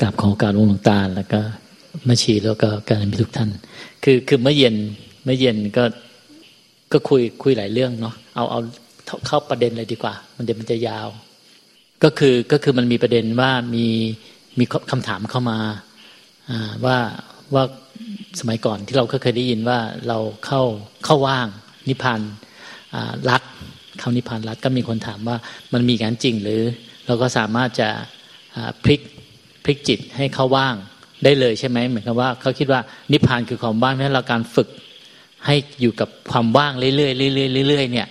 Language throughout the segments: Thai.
กราบของการองหลวงตาแล้วก็มาชีแล้วก็การมีทุกท่าน คือคือเมื่อเย็นเมื่อเย็นก็ก็คุยคุยหลายเรื่องเนาะเอาเอาเข้าประเด็นเลยดีกว่า มันเดี๋ยวมันจะยาว ก็คือก็คือมันมีประเด็นว่ามีมีคำถามเข้ามาว่าว่าสมัยก่อนที่เราเคยได้ยินว่าเราเข้าเข้าว่างนิพพานรักเข้านิพพานรักก็มีคนถามว่ามันมีการจริงหรือ เราก็สามารถจะพลิก พลิกจิตให้เข้าว่างได้เลยใช่ไหมเหมือนกับว่าเขาคิดว่านิพพานคือความว่างนั้นเราการฝึกให้อยู่กับความว่างเรื่อยๆเรื่อยๆเรื่อยๆเนี่ย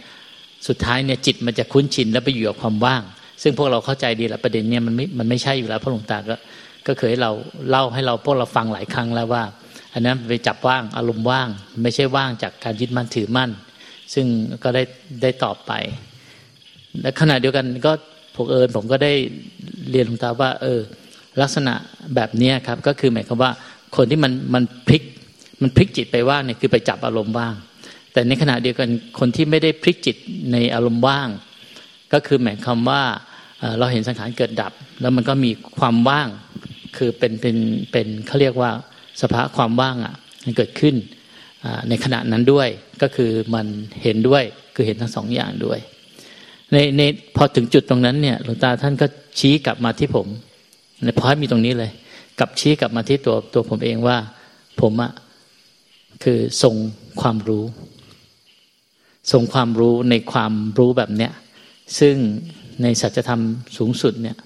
สุดท้ายเนี่ยจิตมันจะคุ้นชินแล้วไปอยู่กับความว่าง ซึ่งพวกเราเข้าใจดีแล้วประเด็นเนี่ยมันไม่มันไม่ใช่อยู่แล้วพระหลวงตาก็ก็เคยเราเล่าให้เราพวกเราฟังหลายครั้งแล้วว่า อันนั้นไปจับว่างอารมณ์ว่าง ไม่ใช่ว่างจากการยึดมั่นถือมั่น ซึ่งก็ได้ได้ตอบไป และขณะเดียวกันก็พวกเอิญผมก็ได้เรียนหลวงตาว่า เออ ลักษณะแบบนี้ครับก็คือหมายความว่าคนที่มันมันพลิกมันพลิกจิตไปว่างเนี่ยคือไปจับอารมณ์ว่าง แต่ในขณะเดียวกันคนที่ไม่ได้พลิกจิตในอารมณ์ว่าง ก็คือหมายความว่าเราเห็นสังขารเกิดดับ แล้วมันก็มีความว่าง คือเป็นเป็นเป็นเขาเรียกว่าสภาพความว่างอะมันเกิดขึ้นในขณะนั้นด้วยก็คือมันเห็นด้วยคือเห็นทั้งสองอย่างด้วยในในพอถึงจุดตรงนั้นเนี่ยหลวงตาท่านก็ชี้กลับมาที่ผม ในพอยมีตรงนี้เลยกับชี้กลับมาที่ตัวตัวผมเองว่า ผมอะคือทรงความรู้ ทรงความรู้ในความรู้แบบเนี้ยซึ่งในสัจธรรมสูงสุดเนี่ย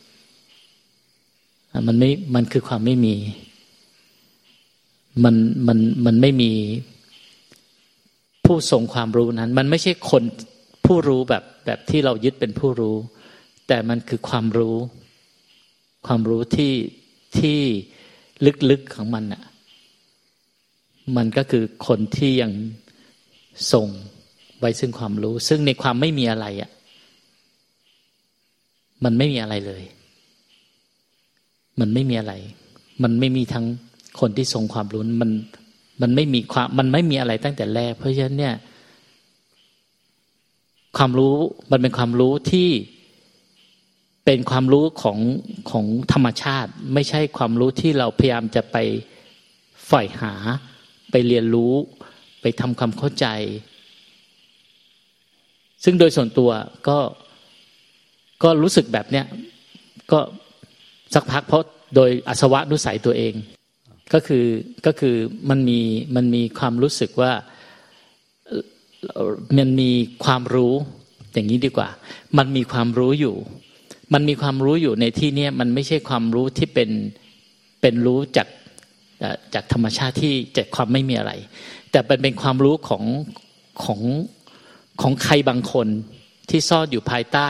มันไม่มันคือความไม่มีมันมันมันไม่มีผู้ทรงความรู้นั้น มันไม่ใช่คนผู้รู้แบบแบบที่เรายึดเป็นผู้รู้ แต่มันคือความรู้ ความรู้ที่ที่ลึกๆของมันอะมันก็คือคนที่ยังส่งไว้ซึ่งความรู้ ซึ่งในความไม่มีอะไรอะ่ะ มันไม่มีอะไรเลย มันไม่มีอะไร มันไม่มีทั้งคนที่ทรงความรู้มันมันไม่มีความมันไม่มีอะไรตั้งแต่แรก เพราะฉะนั้นเนี่ย ความรู้มันเป็นความรู้ที่ เป็นความรู้ของของธรรมชาติ ไม่ใช่ความรู้ที่เราพยายามจะไปฝ่อยหา ไปเรียนรู้ ไปทำความเข้าใจ ซึ่งโดยส่วนตัวก็ก็รู้สึกแบบเนี้ยก็สักพักเพราะโดยอสวะนุสัยตัวเอง ก็คือก็คือมันมีมันมีความรู้สึกว่ามันมีความรู้อย่างนี้ดีกว่า มันมีความรู้อยู่ มันมีความรู้อยู่ในที่นี้มันไม่ใช่ความรู้ที่เป็นเป็นรู้จากจากธรรมชาติที่จากความไม่มีอะไร แต่เป็นเป็นความรู้ของของของใครบางคนที่ซ่อนอยู่ภายใต้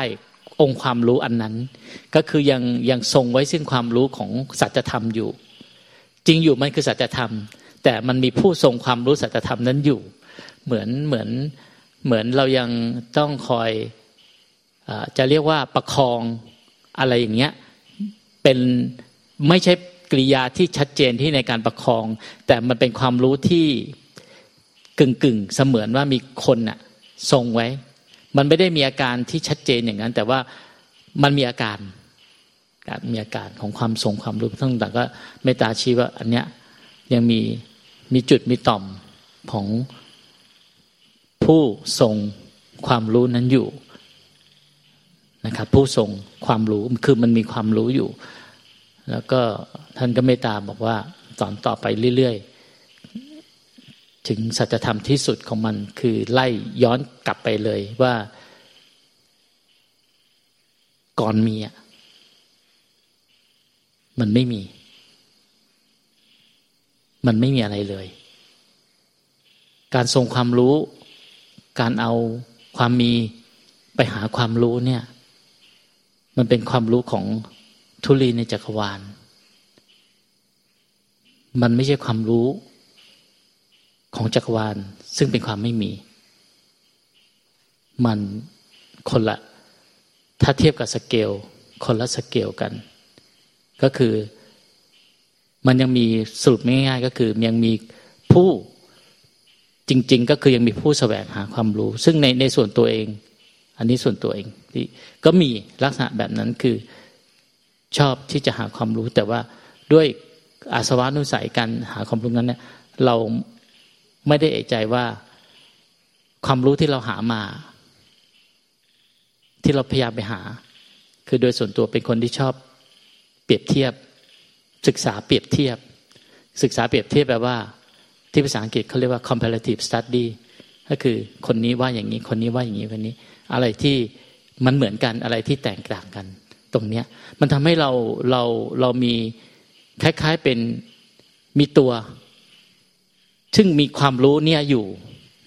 องค์ความรู้อันนั้น ก็คือยังยังทรงไว้ซึ่งความรู้ของสัจธรรมอยู่ จริงอยู่มันคือสัจธรรม แต่มันมีผู้ทรงความรู้สัจธรรมนั้นอยู่ เหมือนเหมือนเหมือนเรายังต้องคอยอจะเรียกว่าประคอง อะไรอย่างเงี้ยเป็นไม่ใช่กริยาที่ชัดเจนที่ในการประคอง แต่มันเป็นความรู้ที่กึ่งกึ่งเสมือนว่ามีคนน่ะทรงไว้ มันไม่ได้มีอาการที่ชัดเจนอย่างนั้น แต่ว่ามันมีอาการมีอาการของความทรงความรู้ทั้งต่างก็เมตตาชี้ว่า อันเนี้ยยังมีมีจุดมีต่อมของผู้ทรงความรู้นั้นอยู่ นะครับ ผู้ทรงความรู้คือมันมีความรู้อยู่ แล้วก็ท่านก็เมตตาบอกว่าสอนต่อไปเรื่อยๆ ถึงสัจธรรมที่สุดของมันคือไล่ย้อนกลับไปเลยว่า ก่อนมีอะมันไม่มี มันไม่มีอะไรเลย การทรงความรู้ การเอาความมีไปหาความรู้เนี่ย มันเป็นความรู้ของทุลีในจักรวาล มันไม่ใช่ความรู้ของจักรวาล ซึ่งเป็นความไม่มี มันคนละ ถ้าเทียบกับสเกล คนละสเกลกัน ก็คือมันยังมีสรุปง่ายๆ ก็คือยังมีผู้จริง ๆ ก็คือยังมีผู้แสวงหาความรู้ ซึ่งในในส่วนตัวเอง อันนี้ส่วนตัวเองที่ก็มีลักษณะแบบนั้นคือชอบที่จะหาความรู้ แต่ว่าด้วยอาสวะนุสัยการหาความรู้นั้นเนี่ยเราไม่ได้เอกใจว่าความรู้ที่เราหามา ที่เราพยายามไปหา คือโดยส่วนตัวเป็นคนที่ชอบเปรียบเทียบ ศึกษาเปรียบเทียบ ศึกษาเปรียบเทียบแปลว่า ที่ภาษาอังกฤษเขาเรียกว่า comparative study ก็คือคนนี้ว่าอย่างนี้ คนนี้ว่าอย่างนี้คนนี้ อะไรที่มันเหมือนกันอะไรที่แตกต่างกัน ตรงเนี้ย มันทำให้เราเราเรามีคล้ายๆเป็นมีตัว ซึ่งมีความรู้เนี่ยอยู่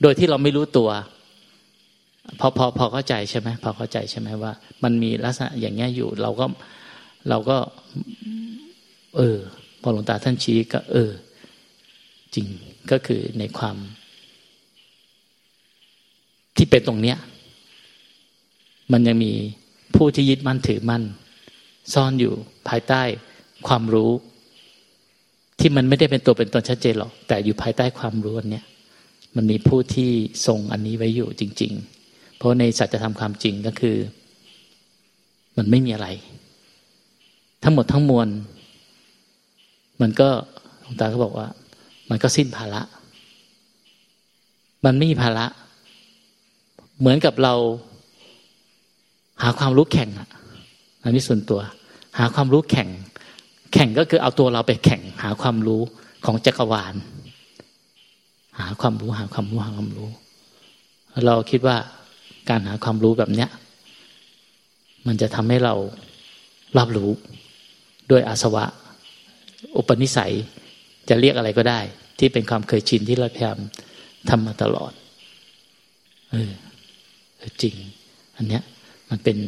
โดยที่เราไม่รู้ตัว พอพอพอเข้าใจใช่ไหมพอเข้าใจใช่ไหมว่า มันมีลักษณะอย่างเงี้ยอยู่ เราก็เราก็ เออ พอหลวงตาท่านชี้ก็ เออ จริงก็คือในความที่เป็นตรงเนี้ย มันยังมีผู้ที่ยึดมั่นถือมั่น ซ่อนอยู่ภายใต้ความรู้ ที่มันไม่ได้เป็นตัวเป็นตนชัดเจนหรอกแต่อยู่ภายใต้ความรู้อันเนี้ยมันมีผู้ที่ทรงอันนี้ไว้อยู่จริง ๆ เพราะในสัจธรรมความจริงก็คือ มันไม่มีอะไร ทั้งหมดทั้งมวล มันก็หลวงตาก็บอกว่า มันก็สิ้นภาระ มันไม่มีภาระ เหมือนกับเรา หาความรู้แข่งอันนี้ส่วนตัว หาความรู้แข่ง แข่งก็คือเอาตัวเราไปแข่ง หาความรู้ของจักรวาล หาความรู้หาความรู้หาความรู้ เราคิดว่าการหาความรู้แบบเนี้ย มันจะทำให้เรารับรู้ด้วยอาสวะ อุปนิสัยจะเรียกอะไรก็ได้ ที่เป็นความเคยชินที่เราพยายามทำมาตลอดเออจริง อันเนี้ย มันเป็น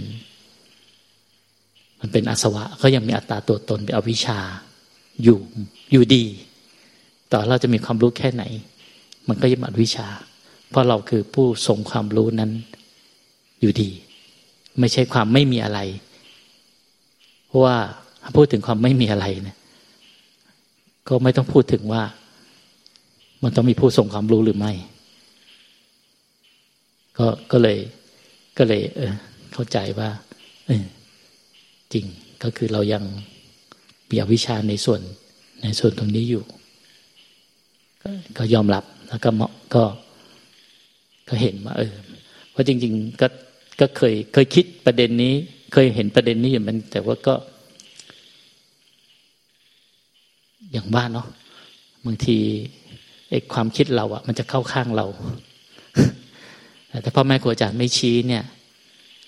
มันเป็นอาสวะก็ยังมีอัตตาตัวตนเป็นอวิชชาอยู่อยู่ดี ต่อเราจะมีความรู้แค่ไหน มันก็ยังอวิชชา เพราะเราคือผู้ทรงความรู้นั้นอยู่ดี ไม่ใช่ความไม่มีอะไรเพราะว่าพูดถึงความไม่มีอะไรเนะี่ยก็ไม่ต้องพูดถึงว่า มันต้องมีผู้ทรงความรู้หรือไม่ ก็ก็เลย ก็เลย เออ เข้าใจว่าเออจริงก็คือเรายังมีอวิชาในส่วน ในส่วนตรงนี้อยู่ ก็ยอมรับแล้วก็เหมาะก็ก็เห็นว่าเออเพราะจริง ๆ ก็ก็เคยเคยคิดประเด็นนี้ เคยเห็นประเด็นนี้อยู่มันแต่ว่าก็ อย่างบ้านเนาะบางทีไอ้ความคิดเราอะมันจะเข้าข้างเราแต่พ่อแม่ครูอาจารย์ไม่ชี้เนี่ย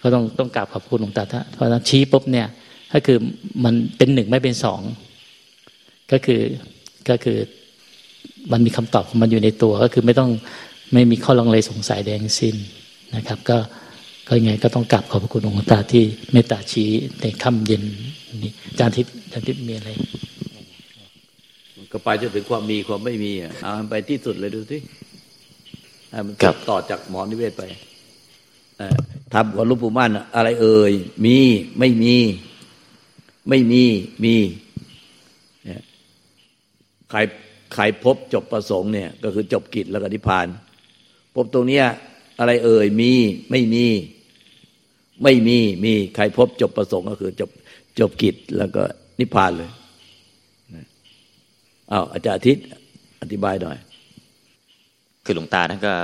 ก็ต้องต้องกราบขอบคุณหลวงตาท่านพอชี้ปุ๊บเนี่ย ก็คือมันเป็นหนึ่งไม่เป็นสองก็คือก็คือมันมีคำตอบของมันอยู่ในตัว ก็คือไม่ต้องไม่มีข้อลังเลสงสัยแดงสิ้นนะครับ ก็ก็ยังไงก็ต้องกราบขอบคุณหลวงตาที่เมตตาชี้ในค่ำเย็นนี้อาจารย์ทิพย์อาจารย์ทิพย์มีอะไรก็ไปจนถึงความมีความไม่มีอะเอาไปที่สุดเลยดูสิมันต่อจากหมอนิเวศไป ทำกับหลวงปู่มั่นอะไรเอ่ย มีไม่มี ไม่มีมีใครใครพบจบประสงค์เนี่ย ก็คือจบกิจแล้วก็นิพพาน พบตรงเนี้ยอะไรเอ่ย มีไม่มี ไม่มีมีใครพบจบประสงค์ก็คือจบจบกิจแล้วก็นิพพานเลยอ้าวอาจารย์อาทิตย์อธิบายหน่อย คือหลวงตาท่านก็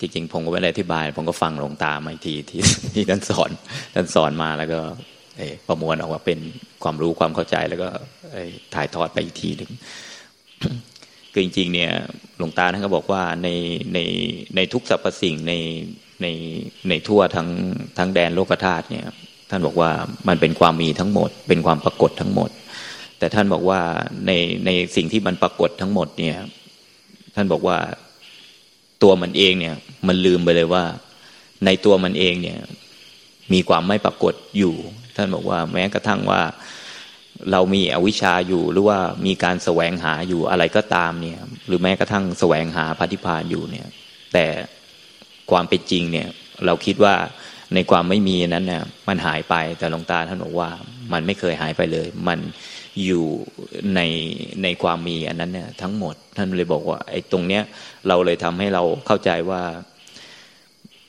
จริงๆผมก็ไม่ได้อธิบาย ผมก็ฟังหลวงตามาทีที่ที่ท่านสอนท่านสอนมาแล้วก็ประมวลออกมาเป็นความรู้ความเข้าใจแล้วก็ถ่ายทอดไปอีกทีหนึ่งคือจริงๆเนี่ยหลวงตาท่านก็บอกว่าในในในทุกสรรพสิ่งในในในทั่วทั้งทั้งแดนโลกธาตุเนี่ย ท่านบอกว่ามันเป็นความมีทั้งหมด เป็นความปรากฏทั้งหมด แต่ท่านบอกว่าในในสิ่งที่มันปรากฏทั้งหมดเนี่ย ท่านบอกว่า ตัวมันเองเนี่ย มันลืมไปเลยว่า ในตัวมันเองเนี่ย มีความไม่ปรากฏอยู่ ท่านบอกว่า แม้กระทั่งว่า เรามีอวิชชาอยู่หรือว่ามีการแสวงหาอยู่อะไรก็ตามเนี่ย หรือแม้กระทั่งแสวงหาพัธิพานอยู่เนี่ย แต่ความเป็นจริงเนี่ย เราคิดว่าในความไม่มีนั้นเนี่ยมันหายไปแต่หลวงตาท่านบอกว่า มันไม่เคยหายไปเลย มัน อยู่ในในความมีอันนั้นเนี่ยทั้งหมด ท่านเลยบอกว่าไอ้ตรงเนี้ยเราเลยทำให้เราเข้าใจว่า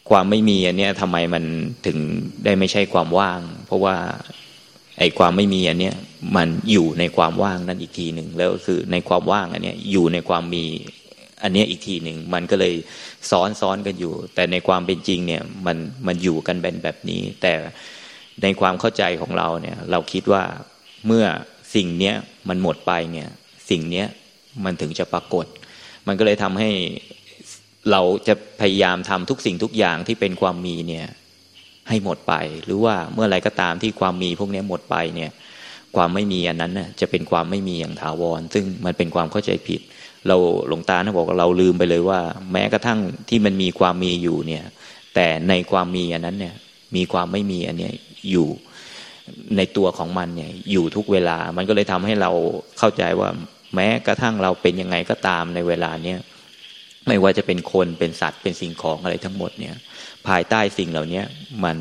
ความไม่มีอันเนี้ยทำไมมันถึงได้ไม่ใช่ความว่าง เพราะว่าไอ้ความไม่มีอันเนี้ยมันอยู่ในความว่างนั่นอีกทีหนึ่งแล้วคือในความว่างอันเนี้ยอยู่ในความมีอันเนี้ยอีกทีหนึ่งมันก็เลยซ้อนซ้อนกันอยู่ แต่ในความเป็นจริงเนี่ยมันมันอยู่กันเป็นแบบนี้ แต่ในความเข้าใจของเราเนี่ย เราคิดว่าเมื่อ สิ่งเนี้ยมันหมดไปเนี่ย สิ่งเนี้ยมันถึงจะปรากฏ มันก็เลยทำให้เราจะพยายามทำทุกสิ่งทุกอย่างที่เป็นความมีเนี่ย ให้หมดไป หรือว่าเมื่อไรก็ตามที่ความมีพวกนี้หมดไปเนี่ย ความไม่มีอันนั้นน่ะจะเป็นความไม่มีอย่างถาวร ซึ่งมันเป็นความเข้าใจผิด เราหลวงตาท่านบอกเราลืมไปเลยว่า แม้กระทั่งที่มันมีความมีอยู่เนี่ย แต่ในความมีอันนั้นเนี่ย มีความไม่มีอันเนี้ยอยู่ ในตัวของมันเนี่ยอยู่ทุกเวลา มันก็เลยทำให้เราเข้าใจว่าแม้กระทั่งเราเป็นยังไงก็ตามในเวลาเนี้ยไม่ว่าจะเป็นคนเป็นสัตว์เป็นสิ่งของอะไรทั้งหมดเนี่ย ภายใต้สิ่งเหล่านี้มัน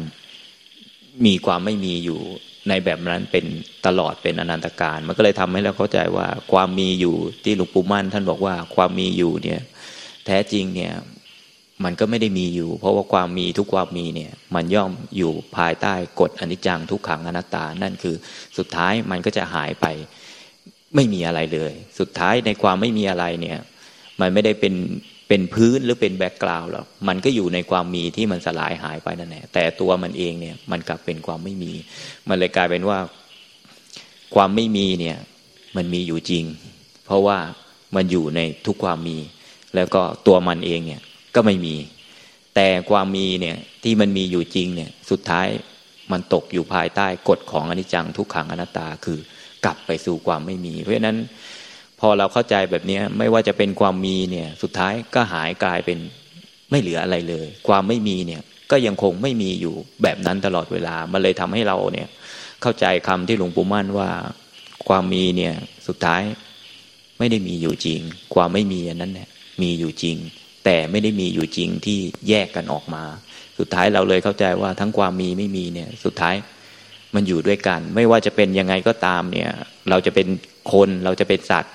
มีความไม่มีอยู่ในแบบนั้นเป็นตลอดเป็นอนันตการ มันก็เลยทำให้เราเข้าใจว่าความมีอยู่ที่หลวงปู่มั่นท่านบอกว่าความมีอยู่เนี่ย แท้จริงเนี่ย มันก็ไม่ได้มีอยู่ เพราะว่าความมีทุกความมีเนี่ย มันย่อมอยู่ภายใต้กฎอนิจจังทุกขังอนัตตา นั่นคือสุดท้ายมันก็จะหายไปไม่มีอะไรเลย สุดท้ายในความไม่มีอะไรเนี่ย มันไม่ได้เป็นเป็นพื้นหรือเป็นแบ็กกราวด์หรอกมันก็อยู่ในความมีที่มันสลายหายไปนั่นแหละแต่ตัวมันเองเนี่ย มันกลับเป็นความไม่มี มันเลยกลายเป็นว่า ความไม่มีเนี่ย มันมีอยู่จริง เพราะว่ามันอยู่ในทุกความมี แล้วก็ตัวมันเองเนี่ย ก็ไม่มี แต่ความมีเนี่ยที่มันมีอยู่จริงเนี่ยสุดท้ายมันตกอยู่ภายใต้กฎของอนิจจังทุกขังอนัตตาคือกลับไปสู่ความไม่มี เพราะฉะนั้นพอเราเข้าใจแบบนี้ไม่ว่าจะเป็นความมีเนี่ยสุดท้ายก็หายกลายเป็นไม่เหลืออะไรเลย ความไม่มีเนี่ยก็ยังคงไม่มีอยู่แบบนั้นตลอดเวลา มันเลยทำให้เราเนี่ยเข้าใจคำที่หลวงปู่มั่นว่า ความมีเนี่ยสุดท้ายไม่ได้มีอยู่จริง ความไม่มีอันนั้นเนี่ยมีอยู่จริง แต่ไม่ได้มีอยู่จริงที่แยกกันออกมา สุดท้ายเราเลยเข้าใจว่าทั้งความมีไม่มีเนี่ย สุดท้ายมันอยู่ด้วยกัน ไม่ว่าจะเป็นยังไงก็ตามเนี่ย เราจะเป็นคนเราจะเป็นสัตว์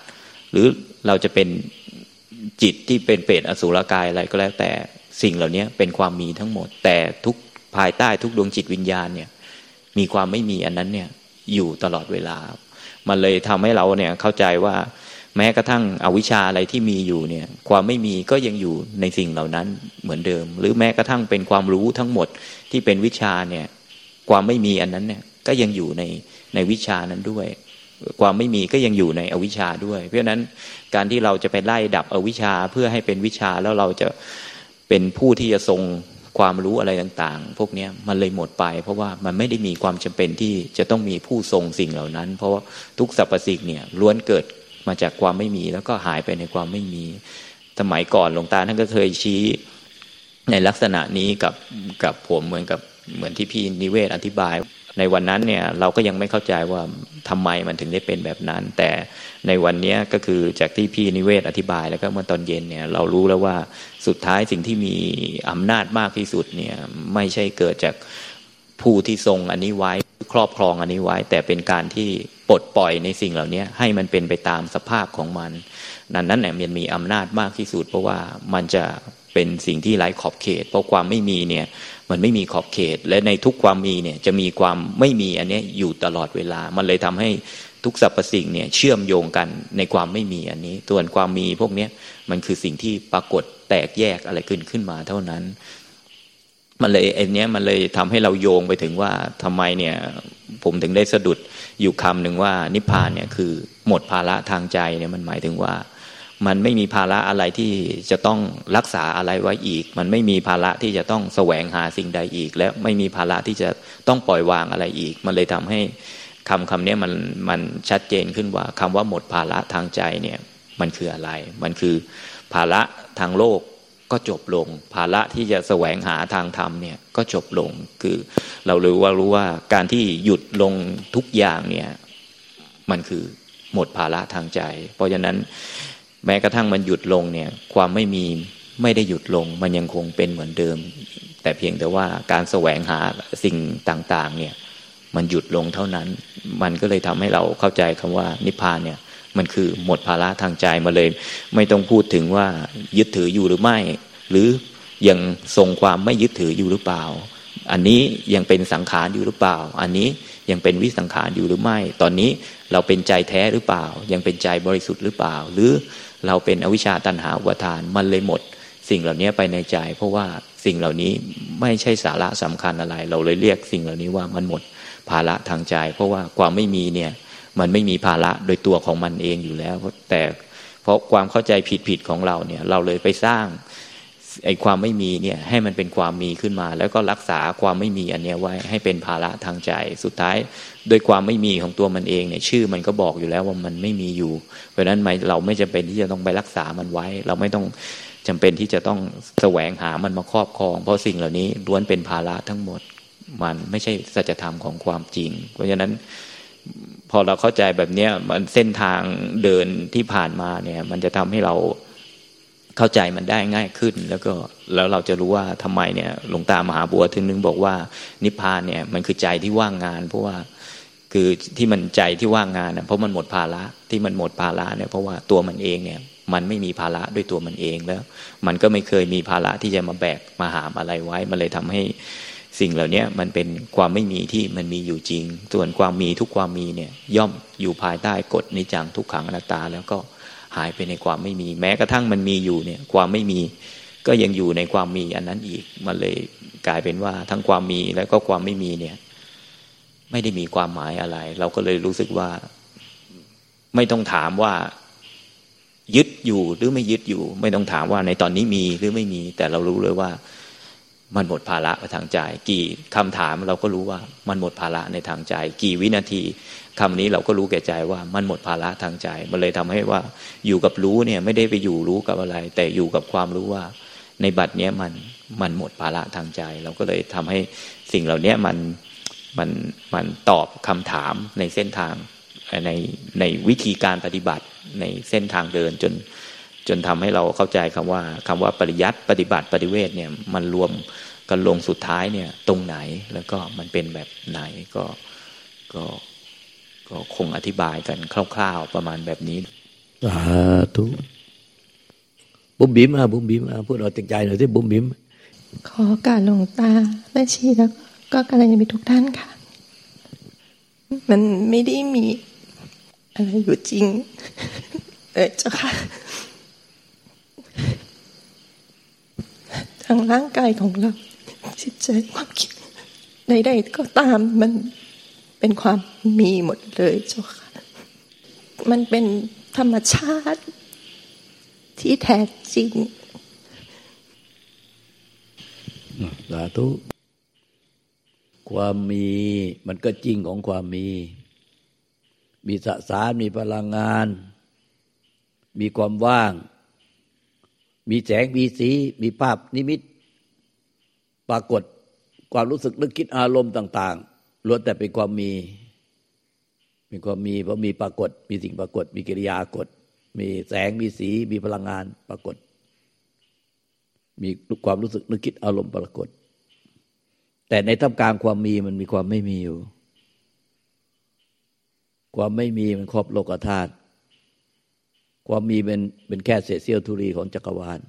หรือเราจะเป็นจิตที่เป็นเปรตอสุรกายอะไรก็แล้ว แต่สิ่งเหล่านี้เป็นความมีทั้งหมด แต่ทุกภายใต้ทุกดวงจิตวิญญาณเนี่ย มีความไม่มีอันนั้นเนี่ยอยู่ตลอดเวลา มันเลยทำให้เราเนี่ยเข้าใจว่า แม้กระทั่งอวิชชาอะไรที่มีอยู่เนี่ย ความไม่มีก็ยังอยู่ในสิ่งเหล่านั้นเหมือนเดิม หรือแม้กระทั่งเป็นความรู้ทั้งหมดที่เป็นวิชาเนี่ย ความไม่มีอันนั้นเนี่ยก็ยังอยู่ในในวิชานั้นด้วย ความไม่มีก็ยังอยู่ในอวิชชาด้วย เพราะฉะนั้นการที่เราจะไปไล่ดับอวิชชาเพื่อให้เป็นวิชาแล้วเราจะเป็นผู้ที่จะทรงความรู้อะไรต่างๆ พวกนี้มันเลยหมดไป เพราะว่ามันไม่ได้มีความจำเป็นที่จะต้องมีผู้ทรงสิ่งเหล่านั้น เพราะว่าทุกสรรพสิ่งเนี่ยล้วนเกิด มาจากความไม่มี แล้วก็หายไปในความไม่มี สมัยก่อนหลวงตาท่านก็เคยชี้ในลักษณะนี้กับกับผมเหมือนกับเหมือนที่พี่นิเวศอธิบาย ในวันนั้นเนี่ยเราก็ยังไม่เข้าใจว่าทำไมมันถึงได้เป็นแบบนั้น แต่ในวันนี้ก็คือจากที่พี่นิเวศอธิบายแล้วก็เมื่อตอนเย็นเนี่ยเรารู้แล้วว่าสุดท้ายสิ่งที่มีอำนาจมากที่สุดเนี่ยไม่ใช่เกิดจากผู้ที่ทรงอันนี้ไว้ครอบครองอันนี้ไว้ แต่เป็นการที่ ปลดปล่อยในสิ่งเหล่านี้ให้มันเป็นไปตามสภาพของมัน นั้นนั้นเนี่ยมันมีอำนาจมากที่สุด เพราะว่ามันจะเป็นสิ่งที่ไร้ขอบเขต เพราะความไม่มีเนี่ยมันไม่มีขอบเขต และในทุกความมีเนี่ยจะมีความไม่มีอันนี้อยู่ตลอดเวลา มันเลยทำให้ทุกสรรพสิ่งเนี่ยเชื่อมโยงกันในความไม่มีอันนี้ส่วนความมีพวกนี้มันคือสิ่งที่ปรากฏแตกแยกอะไรขึ้นขึ้นมาเท่านั้น มันเลยไอ้นี้มันเลยทำให้เราโยงไปถึงว่าทำไมเนี่ย ผมถึงได้สะดุดอยู่คำหนึ่งว่า นิพพานเนี่ยคือหมดภาระทางใจเนี่ยมันหมายถึงว่า มันไม่มีภาระอะไรที่จะต้องรักษาอะไรไว้อีก มันไม่มีภาระที่จะต้องแสวงหาสิ่งใดอีก และไม่มีภาระที่จะต้องปล่อยวางอะไรอีก มันเลยทำให้คำคำนี้มันมันชัดเจนขึ้นว่าคำว่าหมดภาระทางใจเนี่ย มันคืออะไร มันคือภาระทางโลก ก็จบลง ภาระที่จะแสวงหาทางธรรมเนี่ยก็จบลงคือเรารู้ว่ารู้ว่าการที่หยุดลงทุกอย่างเนี่ยมันคือหมดภาระทางใจ เพราะฉะนั้นแม้กระทั่งมันหยุดลงเนี่ยความไม่มีไม่ได้หยุดลง มันยังคงเป็นเหมือนเดิม แต่เพียงแต่ว่าการแสวงหาสิ่งต่าง ๆ เนี่ยมันหยุดลงเท่านั้น มันก็เลยทำให้เราเข้าใจคำว่านิพพานเนี่ย มันคือหมดภาระทางใจมาเลย ไม่ต้องพูดถึงว่ายึดถืออยู่หรือไม่ หรือยังทรงความไม่ยึดถืออยู่หรือเปล่า อันนี้ยังเป็นสังขารอยู่หรือเปล่า อันนี้ยังเป็นวิสังขารอยู่หรือไม่ ตอนนี้เราเป็นใจแท้หรือเปล่า ยังเป็นใจบริสุทธิ์หรือเปล่า หรือเราเป็นอวิชชาตันหาอุปทานมันเลยหมด สิ่งเหล่านี้ไปในใจ เพราะว่าสิ่งเหล่านี้ไม่ใช่สาระสำคัญอะไร เราเลยเรียกสิ่งเหล่านี้ว่ามันหมดภาระทางใจ เพราะว่าความไม่มีเนี่ย มันไม่มีภาระโดยตัวของมันเองอยู่แล้ว แต่เพราะความเข้าใจผิดๆของเราเนี่ย เราเลยไปสร้างไอ้ความไม่มีเนี่ยให้มันเป็นความมีขึ้นมา แล้วก็รักษาความไม่มีอันเนี้ยไว้ให้เป็นภาระทางใจ สุดท้ายโดยความไม่มีของตัวมันเองเนี่ย ชื่อมันก็บอกอยู่แล้วว่ามันไม่มีอยู่ เพราะฉะนั้นเราไม่จำเป็นที่จะต้องไปรักษามันไว้ เราไม่ต้องจำเป็นที่จะต้องแสวงหามันมาครอบครอง เพราะสิ่งเหล่านี้ล้วนเป็นภาระทั้งหมด มันไม่ใช่สัจธรรมของความจริง เพราะฉะนั้น พอเราเข้าใจแบบเนี้ยมันเส้นทางเดินที่ผ่านมาเนี่ย มันจะทำให้เราเข้าใจมันได้ง่ายขึ้น แล้วก็แล้วเราจะรู้ว่าทำไมเนี่ยหลวงตามหาบัวถึงนึงบอกว่า นิพพานเนี่ยมันคือใจที่ว่างงาน เพราะว่าคือที่มันใจที่ว่างงานนะเพราะมันหมดภาระที่มันหมดภาระเนี่ยเพราะว่าตัวมันเองเนี่ยมันไม่มีภาระด้วยตัวมันเองแล้ว มันก็ไม่เคยมีภาระที่จะมาแบกมาหามอะไรไว้ มันเลยทำให้ สิ่งเหล่านี้มันเป็นความไม่มีที่มันมีอยู่จริง ส่วนความมีทุกความมีเนี่ยย่อมอยู่ภายใต้กฎนิจังทุกขังอนัตตา แล้วก็หายไปในความไม่มี แม้กระทั่งมันมีอยู่เนี่ยความไม่มีก็ยังอยู่ในความมีอันนั้นอีกมันเลยกลายเป็นว่าทั้งความมีแล้วก็ความไม่มีเนี่ยไม่ได้มีความหมายอะไร เราก็เลยรู้สึกว่าไม่ต้องถามว่ายึดอยู่หรือไม่ยึดอยู่ ไม่ต้องถามว่าในตอนนี้มีหรือไม่มี แต่เรารู้เลยว่า มันหมดภาระทางใจ กี่คำถามเราก็รู้ว่ามันหมดภาระในทางใจ กี่วินาทีคำนี้เราก็รู้แก่ใจว่ามันหมดภาระทางใจ มันเลยทำให้ว่าอยู่กับรู้เนี่ยไม่ได้ไปอยู่รู้กับอะไร แต่อยู่กับความรู้ว่า ในบัดเนี้ยมันมันหมดภาระทางใจ เราก็เลยทำให้สิ่งเหล่านี้มันมันมันตอบคำถามในเส้นทางในในวิธีการปฏิบัติในเส้นทางเดินจน จนทำให้เราเข้าใจคำว่าคำว่าปริยัติปฏิบัติปฏิเวทเนี่ยมันรวมกันลงสุดท้ายเนี่ยตรงไหนแล้วก็มันเป็นแบบไหนก็ก็ก็คงอธิบายกันคร่าว ๆประมาณแบบนี้สาธุบุ๋มบิมอะบุ๋มบิมอะพูดเอาจใจหน่อยที่บุ๋มบิมขอการหลวงตาแม่ชีแล้วก็กำลังจะมีทุกท่านค่ะ มันไม่ได้มีอะไรอยู่จริง เออเจ้าค่ะ ทางร่างกายของเราจิตใจความคิดใดๆก็ตามมันเป็นความมีหมดเลยเจ้าค่ะ มันเป็นธรรมชาติที่แท้จริงสาธุความมีมันก็จริงของความมี มีสสารมีพลังงาน มีความว่าง มีแสงมีสีมีภาพนิมิต ปรากฏความรู้สึกนึกคิดอารมณ์ต่างๆล้วนแต่เป็นความมี เป็นความมีเพราะมีปรากฏ มีสิ่งปรากฏ มีกิริยากฏ มีแสงมีสี มีพลังงานปรากฏ มีความรู้สึกนึกคิดอารมณ์ปรากฏ แต่ในท่ามกลางความมีมันมีความไม่มีอยู่ ความไม่มีมันครอบโลกธาตุ ความมีเป็นเป็นแค่เศษเสี้ยวธุรีของจักรวาล